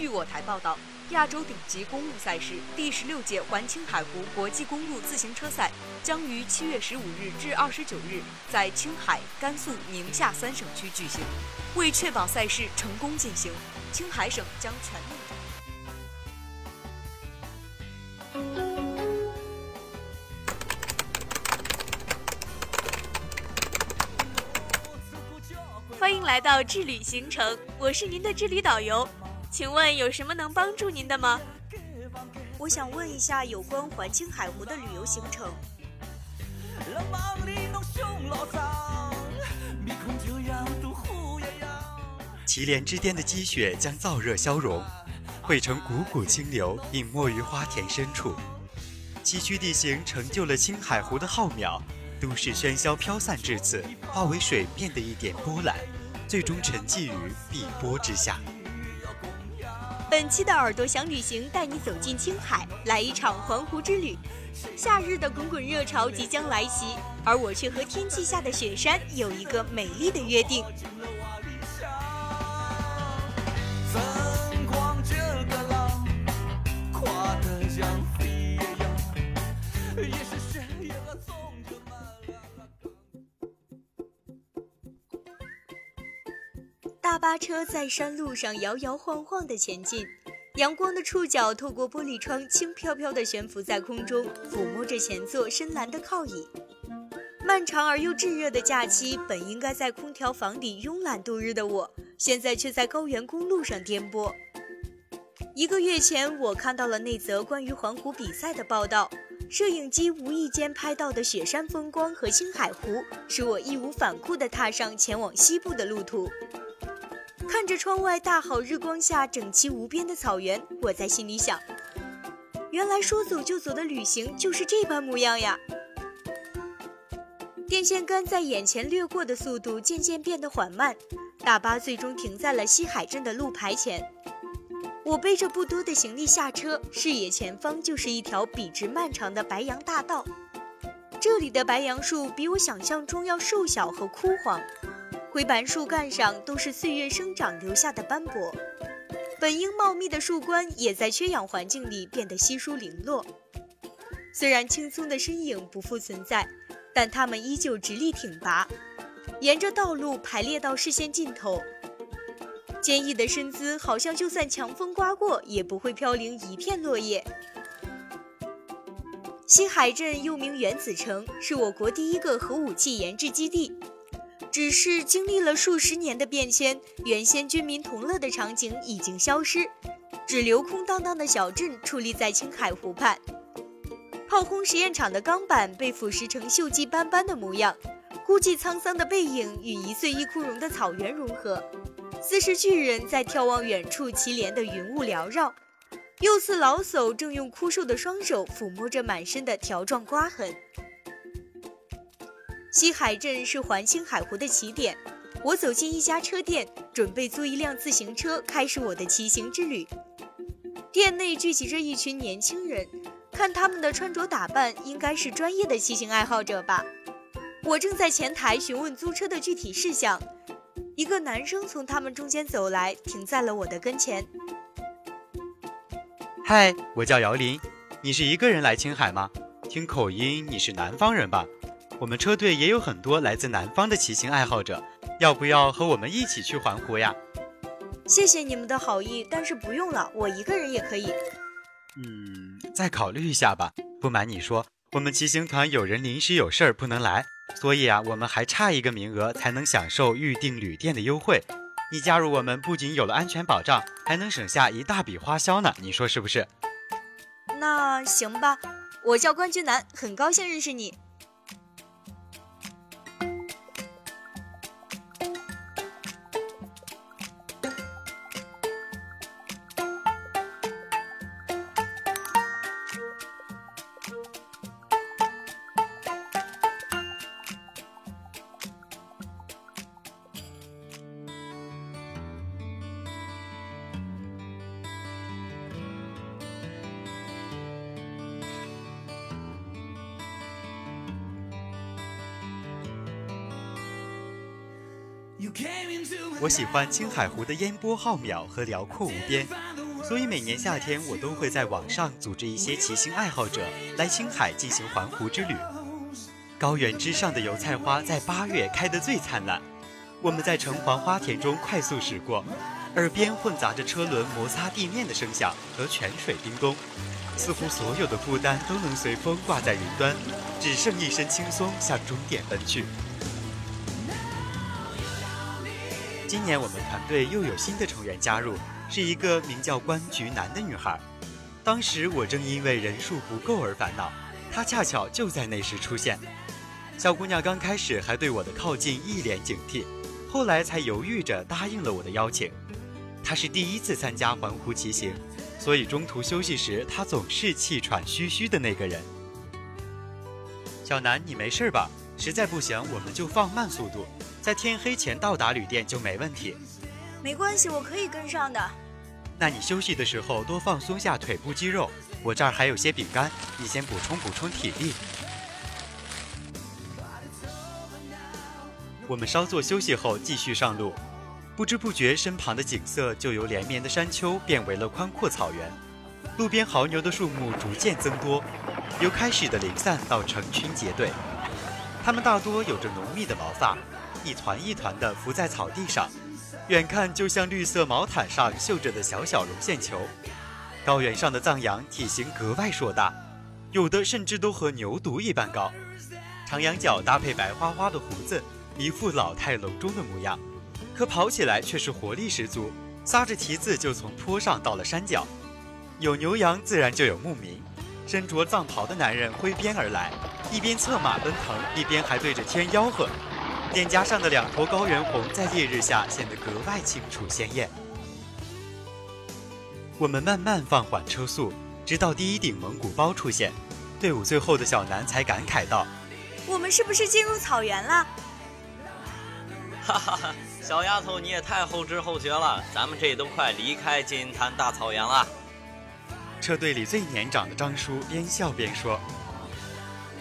据我台报道，亚洲顶级公路赛事第十六届环青海湖国际公路自行车赛将于七月十五日至二十九日在青海、甘肃、宁夏三省区举行。为确保赛事成功进行，青海省将全面。欢迎来到智旅行程，我是您的智旅导游，请问有什么能帮助您的吗？我想问一下有关环青海湖的旅游行程。祁连之巅的积雪将燥热消融，汇成汩汩清流，隐没于花田深处。崎岖地形成就了青海湖的浩渺。都市喧嚣飘散至此，化为水面的一点波澜，最终沉寂于碧波之下。本期的耳朵想旅行带你走进青海，来一场环湖之旅。夏日的滚滚热潮即将来袭，而我却和天际下的雪山有一个美丽的约定。大巴车在山路上摇摇晃晃地前进，阳光的触角透过玻璃窗，轻飘飘地悬浮在空中，抚摸着前座深蓝的靠椅。漫长而又炙热的假期，本应该在空调房里慵懒度日的我，现在却在高原公路上颠簸。一个月前，我看到了那则关于环湖比赛的报道，摄影机无意间拍到的雪山风光和青海湖，使我义无反顾地踏上前往西部的路途。看着窗外大好日光下整齐无边的草原，我在心里想：原来说走就走的旅行就是这般模样呀！电线杆在眼前掠过的速度渐渐变得缓慢，大巴最终停在了西海镇的路牌前。我背着不多的行李下车，视野前方就是一条笔直漫长的白杨大道。这里的白杨树比我想象中要瘦小和枯黄。灰板树干上都是岁月生长留下的斑驳，本应茂密的树冠也在缺氧环境里变得稀疏零落。虽然青葱的身影不复存在，但它们依旧直立挺拔，沿着道路排列到视线尽头。坚毅的身姿，好像就算强风刮过，也不会飘零一片落叶。西海镇又名原子城，是我国第一个核武器研制基地。只是经历了数十年的变迁，原先军民同乐的场景已经消失，只留空荡荡的小镇矗立在青海湖畔。炮轰实验场的钢板被腐蚀成锈迹斑斑的模样，孤寂沧桑的背影与一岁一枯荣的草原融合，似是巨人在眺望远处祁连的云雾缭绕，又似老叟正用枯瘦的双手抚摸着满身的条状刮痕。西海镇是环青海湖的起点。我走进一家车店，准备租一辆自行车，开始我的骑行之旅。店内聚集着一群年轻人，看他们的穿着打扮，应该是专业的骑行爱好者吧。我正在前台询问租车的具体事项，一个男生从他们中间走来，停在了我的跟前。嗨，我叫姚林，你是一个人来青海吗？听口音，你是南方人吧？我们车队也有很多来自南方的骑行爱好者，要不要和我们一起去环湖呀？谢谢你们的好意，但是不用了，我一个人也可以。嗯，再考虑一下吧。不瞒你说，我们骑行团有人临时有事儿不能来，所以啊，我们还差一个名额才能享受预订旅店的优惠。你加入我们不仅有了安全保障，还能省下一大笔花销呢。你说是不是？那行吧，我叫关君南，很高兴认识你。我喜欢青海湖的烟波浩渺和辽阔无边，所以每年夏天我都会在网上组织一些骑行爱好者来青海进行环湖之旅。高原之上的油菜花在八月开得最灿烂，我们在橙黄花田中快速驶过，耳边混杂着车轮摩擦地面的声响和泉水叮咚，似乎所有的负担都能随风挂在云端，只剩一身轻松向终点奔去。今年我们团队又有新的成员加入，是一个名叫关菊南的女孩。当时我正因为人数不够而烦恼，她恰巧就在那时出现。小姑娘刚开始还对我的靠近一脸警惕，后来才犹豫着答应了我的邀请。她是第一次参加环湖骑行，所以中途休息时她总是气喘吁吁的那个人。小南，你没事吧？实在不行，我们就放慢速度。在天黑前到达旅店就没问题。没关系，我可以跟上的。那你休息的时候多放松下腿部肌肉，我这儿还有些饼干，你先补充补充体力。我们稍作休息后继续上路，不知不觉身旁的景色就由连绵的山丘变为了宽阔草原，路边牦牛的数目逐渐增多，由开始的零散到成群结队，它们大多有着浓密的毛发。一团一团地浮在草地上，远看就像绿色毛毯上绣着的小小绒线球。高原上的藏羊体型格外硕大，有的甚至都和牛犊一般高。长羊角搭配白花花的胡子，一副老态龙钟的模样，可跑起来却是活力十足，撒着蹄子就从坡上到了山脚。有牛羊，自然就有牧民。身着藏袍的男人挥鞭而来，一边策马奔腾，一边还对着天吆喝。脸颊上的两坨高原红在烈日下显得格外清楚鲜艳。我们慢慢放缓车速，直到第一顶蒙古包出现，队伍最后的小南才感慨道：“我们是不是进入草原了？”哈哈哈，小丫头你也太后知后觉了，咱们这都快离开金银滩大草原了。车队里最年长的张叔边笑边说：“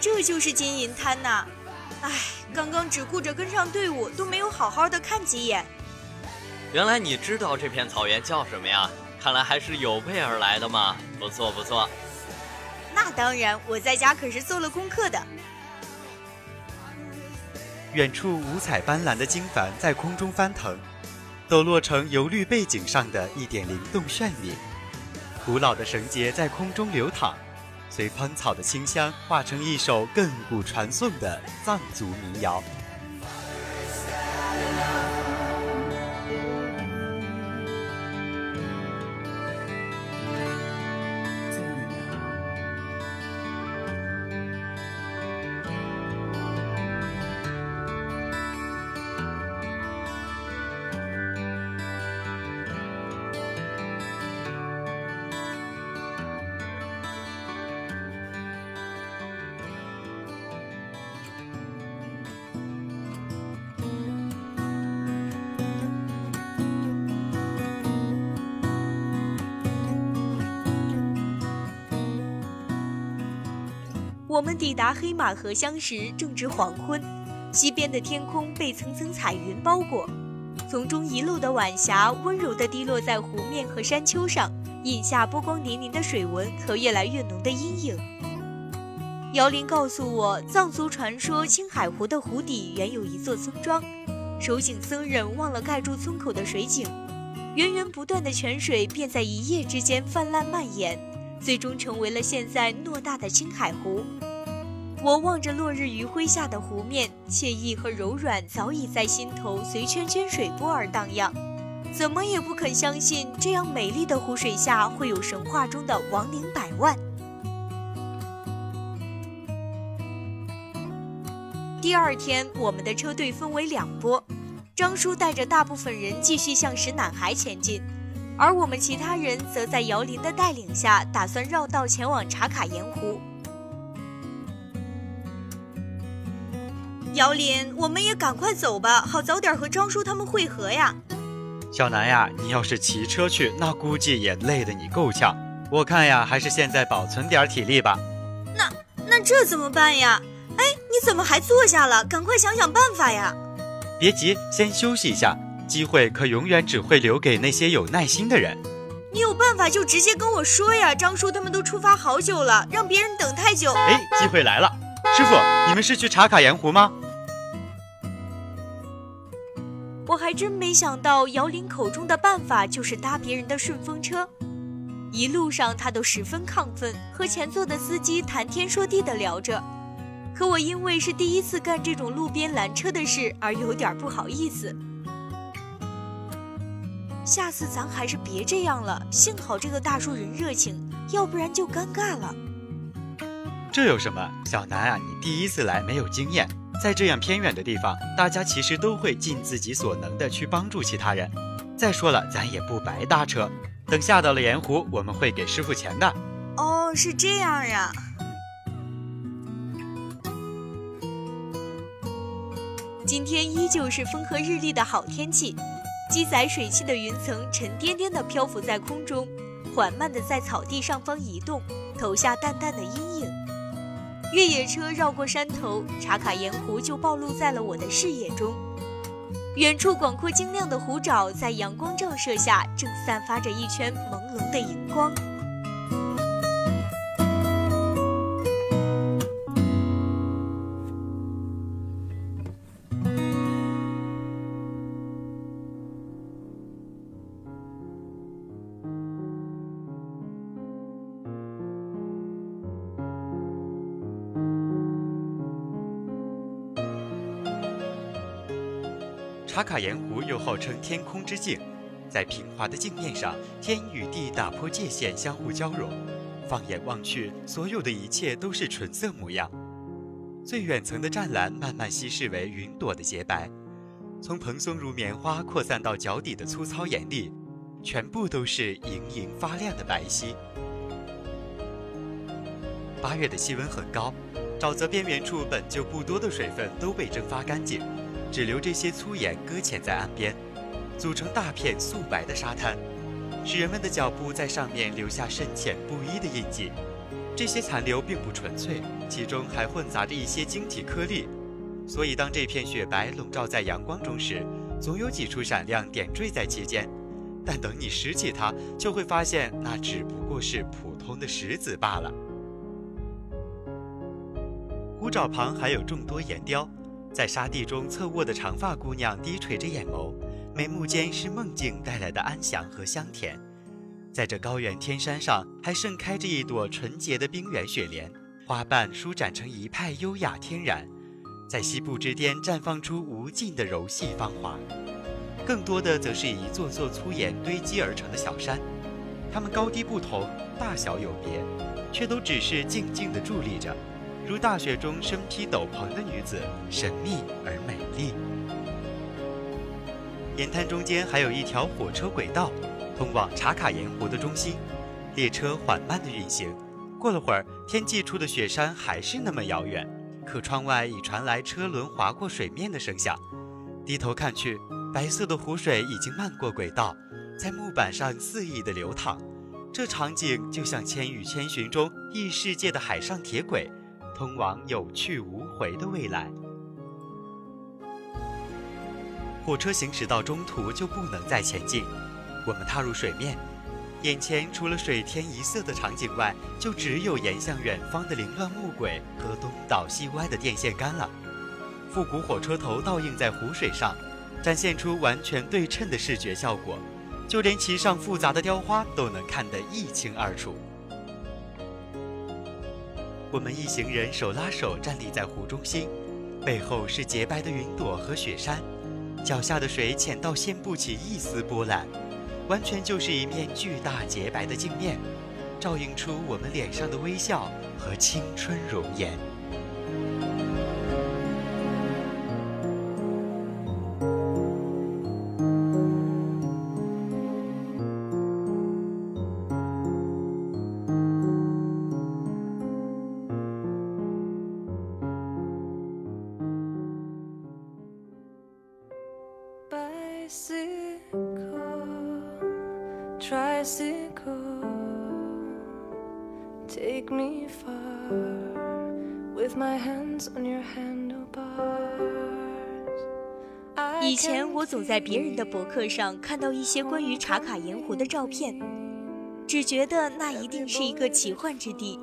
这就是金银滩呐。”唉，刚刚只顾着跟上队伍，都没有好好的看几眼。原来你知道这片草原叫什么呀？看来还是有备而来的嘛。不错不错。那当然，我在家可是做了功课的。远处五彩斑斓的经幡在空中翻腾，抖落成油绿背景上的一点灵动绚丽。古老的绳结在空中流淌。随芳草的清香，化成一首亘古传颂的藏族民谣。我们抵达黑马河乡时正值黄昏，西边的天空被层层彩云包裹，从中遗漏的晚霞温柔地滴落在湖面和山丘上，印下波光粼粼的水纹和越来越浓的阴影。姚林告诉我，藏族传说青海湖的湖底原有一座村庄，守井僧人忘了盖住村口的水井，源源不断的泉水便在一夜之间泛滥蔓延。最终成为了现在偌大的青海湖。我望着落日余晖下的湖面，惬意和柔软早已在心头随圈圈水波而荡漾。怎么也不肯相信，这样美丽的湖水下会有神话中的亡灵百万。第二天，我们的车队分为两波，张叔带着大部分人继续向石南海前进。而我们其他人则在姚林的带领下，打算绕道前往茶卡盐湖。姚林，我们也赶快走吧，好早点和张叔他们会合呀。小南呀，你要是骑车去，那估计也累得你够呛。我看呀，还是现在保存点体力吧。那那这怎么办呀？哎，你怎么还坐下了？赶快想想办法呀！别急，先休息一下。机会可永远只会留给那些有耐心的人。你有办法就直接跟我说呀！张叔他们都出发好久了，让别人等太久。哎，机会来了，师傅，你们是去茶卡盐湖吗？我还真没想到，姚林口中的办法就是搭别人的顺风车。一路上他都十分亢奋，和前座的司机谈天说地的聊着。可我因为是第一次干这种路边拦车的事，而有点不好意思。下次咱还是别这样了。幸好这个大叔人热情，要不然就尴尬了。这有什么？小南啊，你第一次来没有经验，在这样偏远的地方，大家其实都会尽自己所能的去帮助其他人。再说了，咱也不白搭车。等下到了盐湖，我们会给师傅钱的。哦，是这样呀。今天依旧是风和日丽的好天气。积载水汽的云层沉甸甸地漂浮在空中，缓慢地在草地上方移动，投下淡淡的阴影。越野车绕过山头，茶卡盐湖就暴露在了我的视野中。远处广阔晶亮的湖沼，在阳光照射下，正散发着一圈朦胧的荧光。茶卡盐湖又号称天空之镜，在平滑的镜面上，天与地打破界限，相互交融。放眼望去，所有的一切都是纯色模样。最远层的湛蓝慢慢稀释为云朵的洁白，从蓬松如棉花扩散到脚底的粗糙岩砾，全部都是莹莹发亮的白皙。八月的气温很高，沼泽边缘处本就不多的水分都被蒸发干净。只留这些粗盐搁浅在岸边，组成大片素白的沙滩，使人们的脚步在上面留下深浅不一的印记。这些残留并不纯粹，其中还混杂着一些晶体颗粒，所以当这片雪白笼罩在阳光中时，总有几处闪亮点缀在其间。但等你拾起它，就会发现那只不过是普通的石子罢了。湖沼旁还有众多岩雕。在沙地中侧卧的长发姑娘低垂着眼眸，眉目间是梦境带来的安详和香甜。在这高原天山上，还盛开着一朵纯洁的冰原雪莲，花瓣舒展成一派优雅天然，在西部之巅绽放出无尽的柔细芳华。更多的则是一座座粗岩堆积而成的小山，它们高低不同，大小有别，却都只是静静地伫立着。如大雪中身披斗篷的女子，神秘而美丽。岩滩中间还有一条火车轨道，通往茶卡盐湖的中心。列车缓慢地运行，过了会儿，天际处的雪山还是那么遥远，可窗外已传来车轮划过水面的声响。低头看去，白色的湖水已经漫过轨道，在木板上肆意地流淌。这场景就像《千与千寻》中异世界的海上铁轨。通往有去无回的未来。火车行驶到中途就不能再前进，我们踏入水面，眼前除了水天一色的场景外，就只有延向远方的凌乱木轨和东倒西歪的电线杆了。复古火车头倒映在湖水上，展现出完全对称的视觉效果，就连其上复杂的雕花都能看得一清二楚。我们一行人手拉手站立在湖中心，背后是洁白的云朵和雪山，脚下的水浅到掀不起一丝波澜，完全就是一面巨大洁白的镜面，照映出我们脸上的微笑和青春容颜。以前我总在别人的博客上看到一些关于茶卡盐湖的照片，只觉得那一定是一个奇幻之地。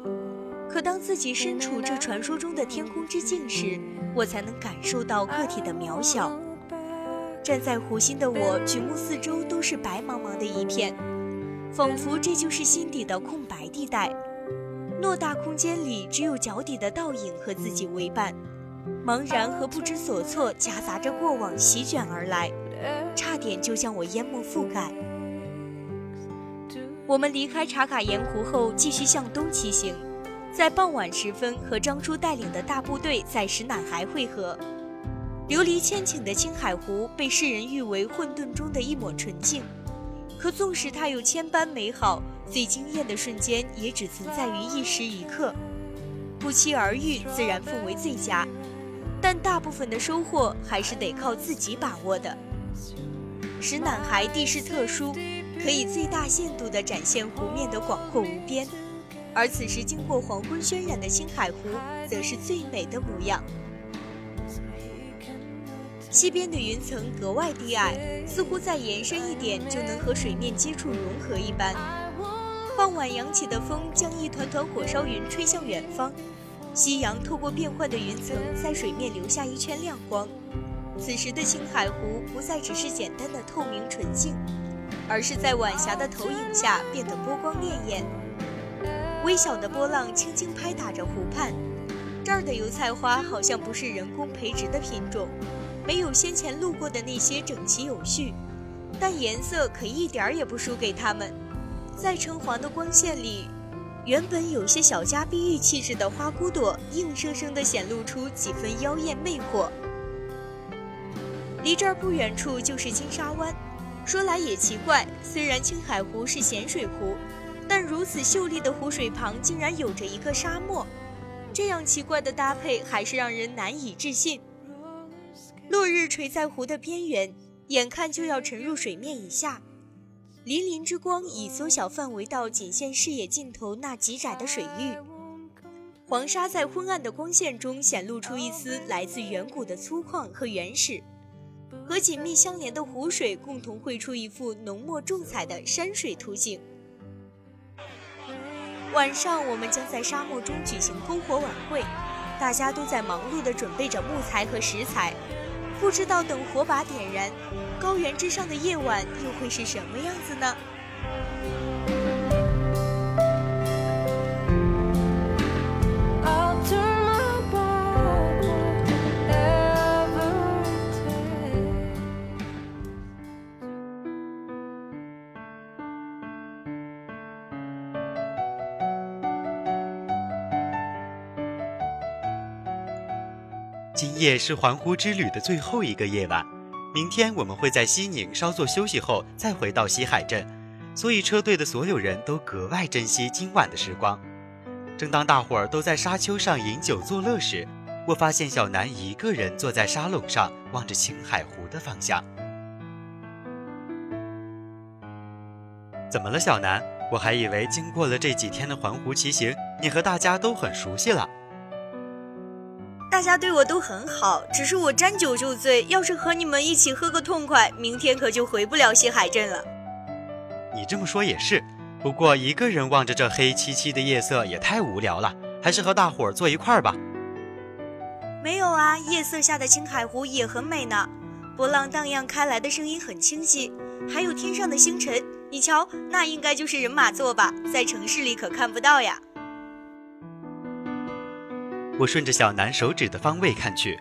可当自己身处这传说中的天空之境时，我才能感受到个体的渺小。站在湖心的我，举目四周都是白茫茫的一片，仿佛这就是心底的空白地带。偌大空间里，只有脚底的倒影和自己为伴，茫然和不知所措夹杂着过往席卷而来，差点就将我淹没覆盖。我们离开茶卡盐湖后，继续向东骑行。在傍晚时分，和张叔带领的大部队在石楠海汇合。琉璃千顷的青海湖被世人誉为混沌中的一抹纯净，可纵使它有千般美好，最惊艳的瞬间也只存在于一时一刻。不期而遇，自然奉为最佳，但大部分的收获还是得靠自己把握的。石楠海地势特殊，可以最大限度地展现湖面的广阔无边。而此时经过黄昏渲染的青海湖，则是最美的模样。西边的云层格外低矮，似乎再延伸一点就能和水面接触融合一般。傍晚扬起的风将一团团火烧云吹向远方，夕阳透过变幻的云层在水面留下一圈亮光。此时的青海湖不再只是简单的透明纯净，而是在晚霞的投影下变得波光潋滟。微小的波浪轻轻拍打着湖畔，这儿的油菜花好像不是人工培植的品种，没有先前路过的那些整齐有序，但颜色可一点儿也不输给它们。在橙黄的光线里，原本有些小家碧玉气质的花骨朵，硬生生地显露出几分妖艳魅惑。离这儿不远处就是金沙湾，说来也奇怪，虽然青海湖是咸水湖。但如此秀丽的湖水旁竟然有着一个沙漠，这样奇怪的搭配还是让人难以置信。落日垂在湖的边缘，眼看就要沉入水面以下，粼粼之光已缩小范围到仅限视野尽头那极窄的水域。黄沙在昏暗的光线中显露出一丝来自远古的粗犷和原始，和紧密相连的湖水共同绘出一幅浓墨重彩的山水图景。晚上，我们将在沙漠中举行篝火晚会，大家都在忙碌地准备着木材和食材。不知道等火把点燃，高原之上的夜晚又会是什么样子呢？今夜是环湖之旅的最后一个夜晚，明天我们会在西宁稍作休息后再回到西海镇，所以车队的所有人都格外珍惜今晚的时光。正当大伙儿都在沙丘上饮酒作乐时，我发现小南一个人坐在沙垄上，望着青海湖的方向。怎么了，小南？我还以为经过了这几天的环湖骑行，你和大家都很熟悉了。大家对我都很好，只是我沾酒就醉。要是和你们一起喝个痛快，明天可就回不了西海镇了。你这么说也是，不过一个人望着这黑漆漆的夜色也太无聊了，还是和大伙儿坐一块儿吧。没有啊，夜色下的青海湖也很美呢，波浪荡漾开来的声音很清晰，还有天上的星辰，你瞧，那应该就是人马座吧，在城市里可看不到呀。我顺着小南手指的方位看去，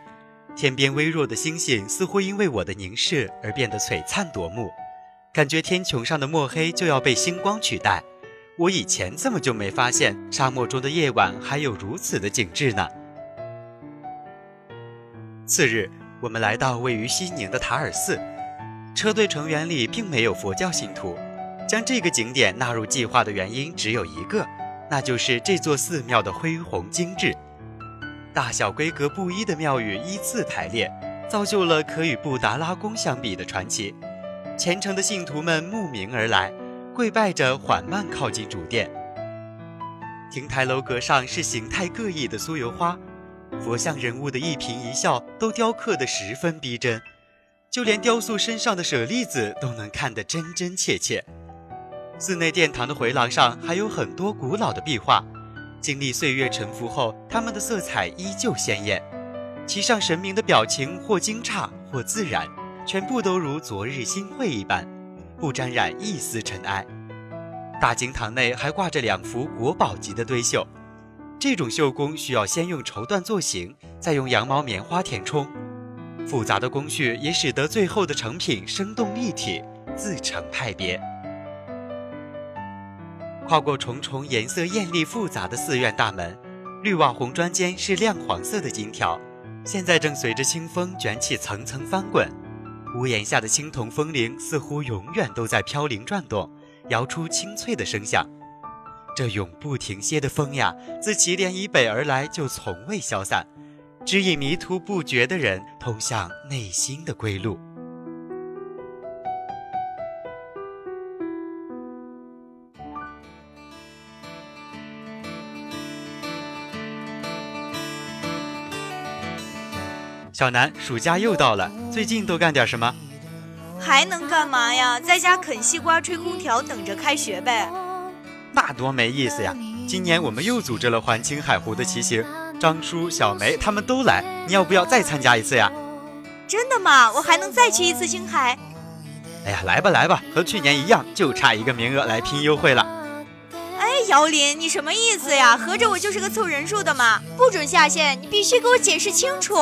天边微弱的星星似乎因为我的凝视而变得璀璨夺目，感觉天穹上的墨黑就要被星光取代。我以前怎么就没发现沙漠中的夜晚还有如此的景致呢？次日，我们来到位于西宁的塔尔寺，车队成员里并没有佛教信徒，将这个景点纳入计划的原因只有一个，那就是这座寺庙的恢宏精致。大小规格不一的庙宇依次排列，造就了可与布达拉宫相比的传奇。虔诚的信徒们慕名而来，跪拜着缓慢靠近主殿。亭台楼阁上是形态各异的酥油花，佛像人物的一颦一笑都雕刻得十分逼真，就连雕塑身上的舍利子都能看得真真切切。寺内殿堂的回廊上还有很多古老的壁画，经历岁月沉浮后，它们的色彩依旧鲜艳。其上神明的表情或惊诧或自然，全部都如昨日新会一般，不沾染一丝尘埃。大经堂内还挂着两幅国宝级的堆绣，这种绣工需要先用绸缎做形，再用羊毛、棉花填充，复杂的工序也使得最后的成品生动立体，自成派别。跨过重重颜色艳丽复杂的寺院大门，绿瓦红砖间是亮黄色的金条，现在正随着清风卷起层层翻滚。屋檐下的青铜风铃似乎永远都在飘零转动。摇出清脆的声响，这永不停歇的风呀，自祁连以北而来就从未消散，指引迷途不绝的人通向内心的归路。小南，暑假又到了，最近都干点什么？还能干嘛呀？在家啃西瓜、吹空调，等着开学呗。那多没意思呀！今年我们又组织了环青海湖的骑行，张叔、小梅他们都来，你要不要再参加一次呀？真的吗？我还能再去一次青海？哎呀，来吧来吧，和去年一样，就差一个名额来拼优惠了。哎，姚林，你什么意思呀？合着我就是个凑人数的嘛？不准下线！你必须给我解释清楚。